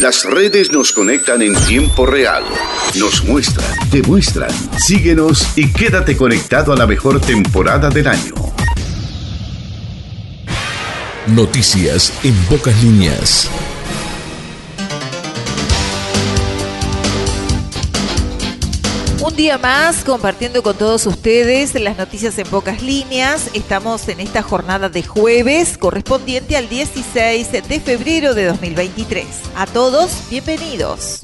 Las redes nos conectan en tiempo real. Nos muestran, te muestran. Síguenos y quédate conectado a la mejor temporada del año. Noticias en pocas líneas. Un día más compartiendo con todos ustedes las noticias en pocas líneas. Estamos en esta jornada de jueves correspondiente al 16 de febrero de 2023. A todos, bienvenidos.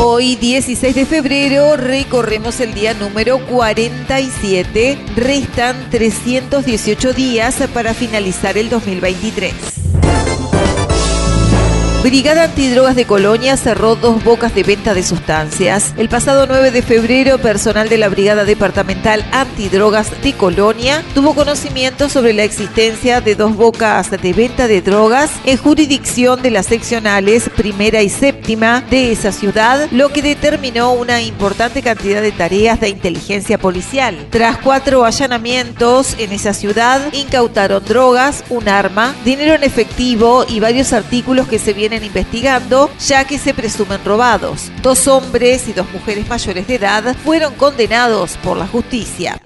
Hoy 16 de febrero recorremos el día número 47. Restan 318 días para finalizar el 2023. Brigada Antidrogas de Colonia cerró dos bocas de venta de sustancias. El pasado 9 de febrero, personal de la Brigada Departamental Antidrogas de Colonia tuvo conocimiento sobre la existencia de dos bocas de venta de drogas en jurisdicción de las seccionales primera y séptima de esa ciudad, lo que determinó una importante cantidad de tareas de inteligencia policial. Tras cuatro allanamientos en esa ciudad, incautaron drogas, un arma, dinero en efectivo y varios artículos que se vienen investigando, ya que se presumen robados. Dos hombres y dos mujeres mayores de edad fueron condenados por la justicia.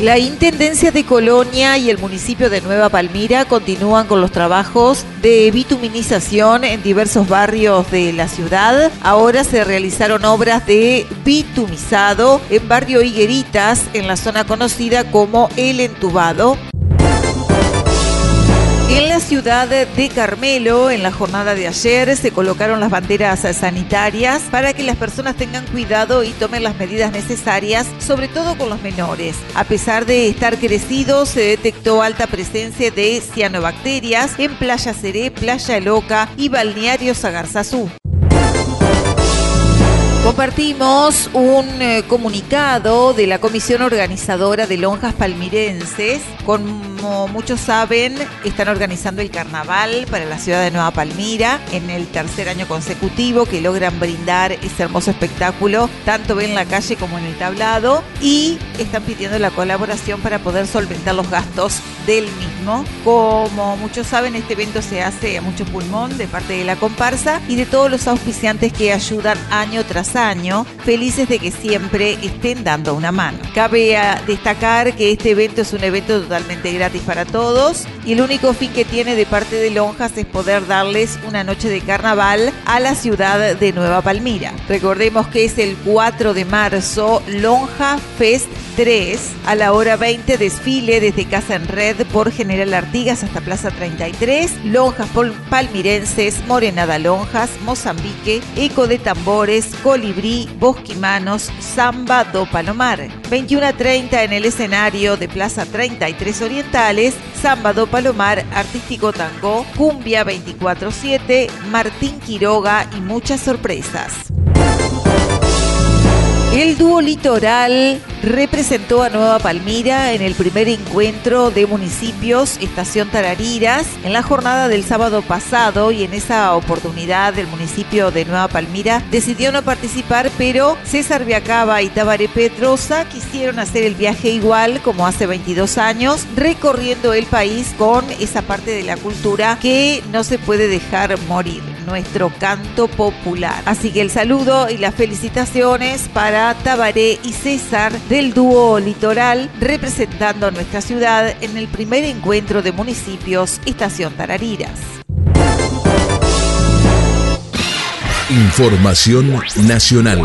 La Intendencia de Colonia y el municipio de Nueva Palmira continúan con los trabajos de bituminización en diversos barrios de la ciudad. Ahora se realizaron obras de bitumizado en barrio Higueritas, en la zona conocida como El Entubado. Ciudad de Carmelo, en la jornada de ayer, se colocaron las banderas sanitarias para que las personas tengan cuidado y tomen las medidas necesarias, sobre todo con los menores. A pesar de estar crecidos, se detectó alta presencia de cianobacterias en Playa Seré, Playa Loca y Balneario Sagarzazú. Compartimos un eh, comunicado de la Comisión Organizadora de Lonjas Palmirenses. Como muchos saben, están organizando el carnaval para la ciudad de Nueva Palmira en el tercer año consecutivo que logran brindar ese hermoso espectáculo, tanto en la calle como en el tablado, y están pidiendo la colaboración para poder solventar los gastos del mismo. Como muchos saben, este evento se hace a mucho pulmón de parte de la comparsa y de todos los auspiciantes que ayudan año tras año, felices de que siempre estén dando una mano. Cabe destacar que este evento es un evento totalmente gratis para todos y el único fin que tiene de parte de Lonjas es poder darles una noche de carnaval a la ciudad de Nueva Palmira. Recordemos que es el 4 de marzo, Lonja Fest 3, a la hora 20 desfile desde Casa en Red por General Artigas hasta Plaza 33, Lonjas Palmirenses, Morenada Lonjas, Mozambique, Eco de Tambores, Colibrí, Bosquimanos, Samba do Palomar. 21 a 30 en el escenario de Plaza 33 Do Palomar, Artístico Tango, Cumbia 24-7, Martín Quiroga y muchas sorpresas. El dúo litoral representó a Nueva Palmira en el primer encuentro de municipios Estación Tarariras en la jornada del sábado pasado y en esa oportunidad el municipio de Nueva Palmira decidió no participar, pero César Viacaba y Tabaré Petrosa quisieron hacer el viaje igual como hace 22 años, recorriendo el país con esa parte de la cultura que no se puede dejar morir nuestro canto popular. Así que el saludo y las felicitaciones para Tabaré y César del dúo Litoral representando a nuestra ciudad en el primer encuentro de municipios Estación Tarariras. Información nacional.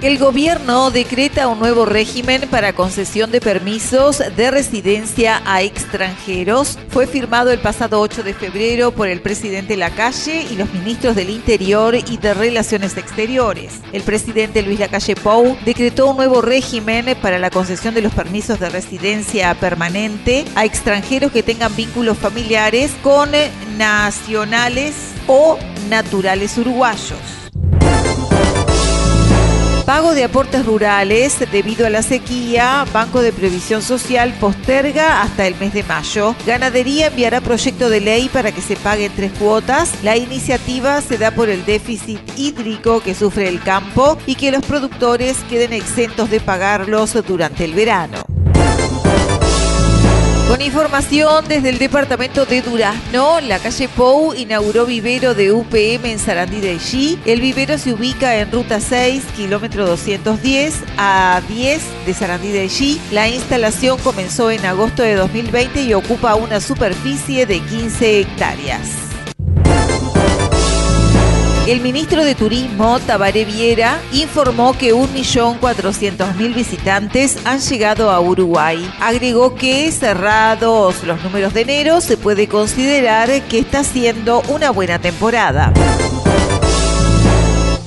El gobierno decreta un nuevo régimen para concesión de permisos de residencia a extranjeros. Fue firmado el pasado 8 de febrero por el presidente Lacalle y los ministros del Interior y de Relaciones Exteriores. El presidente Luis Lacalle Pou decretó un nuevo régimen para la concesión de los permisos de residencia permanente a extranjeros que tengan vínculos familiares con nacionales o naturales uruguayos. Pago de aportes rurales debido a la sequía, Banco de Previsión Social posterga hasta el mes de mayo. Ganadería enviará proyecto de ley para que se paguen tres cuotas. La iniciativa se da por el déficit hídrico que sufre el campo y que los productores queden exentos de pagarlos durante el verano. Con información desde el departamento de Durazno, la calle Pou inauguró vivero de UPM en Sarandí de Allí. El vivero se ubica en ruta 6, kilómetro 210 a 10 de Sarandí de Allí. La instalación comenzó en agosto de 2020 y ocupa una superficie de 15 hectáreas. El ministro de Turismo, Tabaré Viera, informó que 1.400.000 visitantes han llegado a Uruguay. Agregó que, cerrados los números de enero, se puede considerar que está siendo una buena temporada.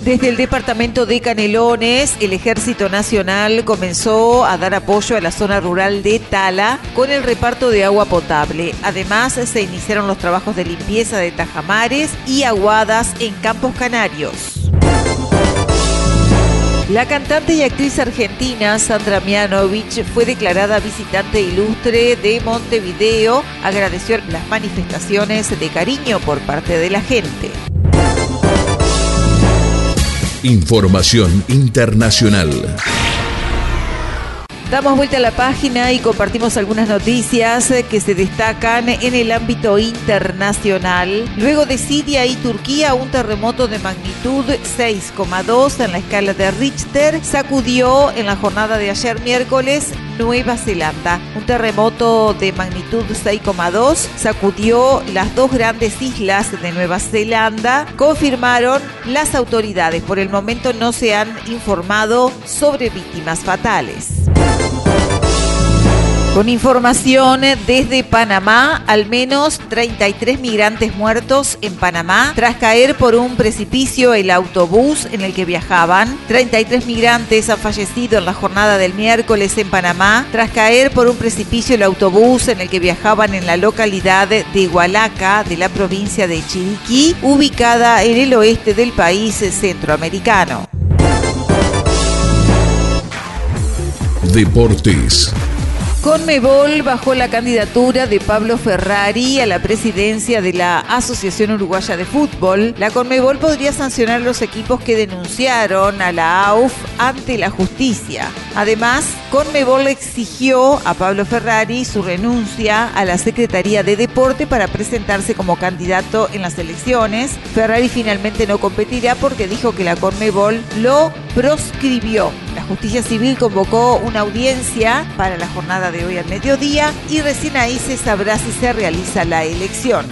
Desde el departamento de Canelones, el Ejército Nacional comenzó a dar apoyo a la zona rural de Tala con el reparto de agua potable. Además, se iniciaron los trabajos de limpieza de tajamares y aguadas en Campos Canarios. La cantante y actriz argentina Sandra Mianovich fue declarada visitante ilustre de Montevideo. Agradeció las manifestaciones de cariño por parte de la gente. Información internacional. Damos vuelta a la página y compartimos algunas noticias eh, que se destacan en el ámbito internacional. Luego de Siria y Turquía, un terremoto de magnitud 6,2 en la escala de Richter sacudió en la jornada de ayer miércoles Nueva Zelanda. Un terremoto de magnitud 6,2 sacudió las dos grandes islas de Nueva Zelanda, confirmaron las autoridades. Por el momento no se han informado sobre víctimas fatales. Con información desde Panamá, al menos 33 migrantes muertos en Panamá tras caer por un precipicio el autobús en el que viajaban. 33 migrantes han fallecido en la jornada del miércoles en Panamá tras caer por un precipicio el autobús en el que viajaban en la localidad de Hualaca de la provincia de Chiriquí, ubicada en el oeste del país centroamericano. Deportes. Conmebol bajó la candidatura de Pablo Ferrari a la presidencia de la Asociación Uruguaya de Fútbol. La Conmebol podría sancionar los equipos que denunciaron a la AUF ante la justicia. Además, Conmebol exigió a Pablo Ferrari su renuncia a la Secretaría de Deporte para presentarse como candidato en las elecciones. Ferrari finalmente no competirá porque dijo que la Conmebol lo proscribió. Justicia civil convocó una audiencia para la jornada de hoy al mediodía y recién ahí se sabrá si se realiza la elección.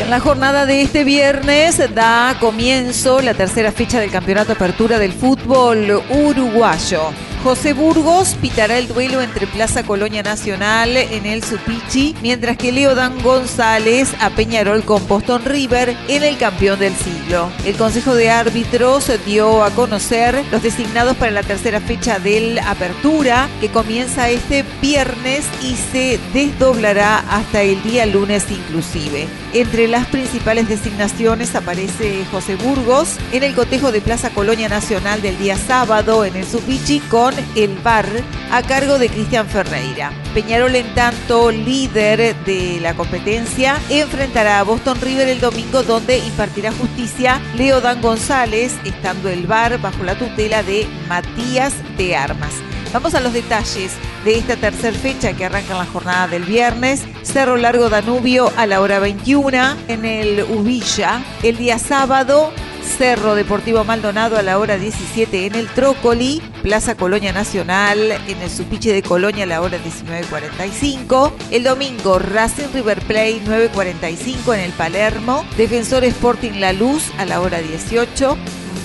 En la jornada de este viernes da comienzo la tercera fecha del Campeonato Apertura del Fútbol Uruguayo. José Burgos pitará el duelo entre Plaza Colonia Nacional en el Supichi, mientras que Leodan González a Peñarol con Boston River en el campeón del siglo. El Consejo de Árbitros dio a conocer los designados para la tercera fecha del Apertura, que comienza este viernes y se desdoblará hasta el día lunes inclusive. Entre las principales designaciones aparece José Burgos en el cotejo de Plaza Colonia Nacional del día sábado en el Supichi con el bar a cargo de Cristian Ferreira. Peñarol, en tanto líder de la competencia, enfrentará a Boston River el domingo donde impartirá justicia Leo Dan González, estando el bar bajo la tutela de Matías de Armas. Vamos a los detalles de esta tercera fecha que arranca en la jornada del viernes. Cerro Largo Danubio a la hora 21 en el Ubilla. El día sábado Cerro Deportivo Maldonado a la hora 17 en el Trócoli, Plaza Colonia Nacional en el Supiche de Colonia a la hora 19.45. El domingo Racing River Play 9.45 en el Palermo, Defensor Sporting La Luz a la hora 18.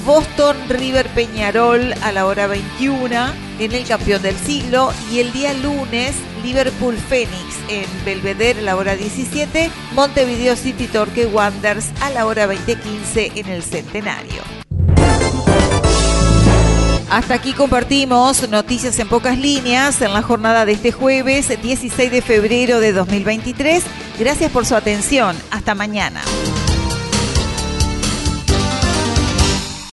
Boston River Peñarol a la hora 21 en el campeón del siglo y el día lunes Liverpool Phoenix en Belvedere a la hora 17, Montevideo City Torque Wanderers a la hora 20.15 en el Centenario. Hasta aquí compartimos noticias en pocas líneas en la jornada de este jueves 16 de febrero de 2023. Gracias por su atención. Hasta mañana.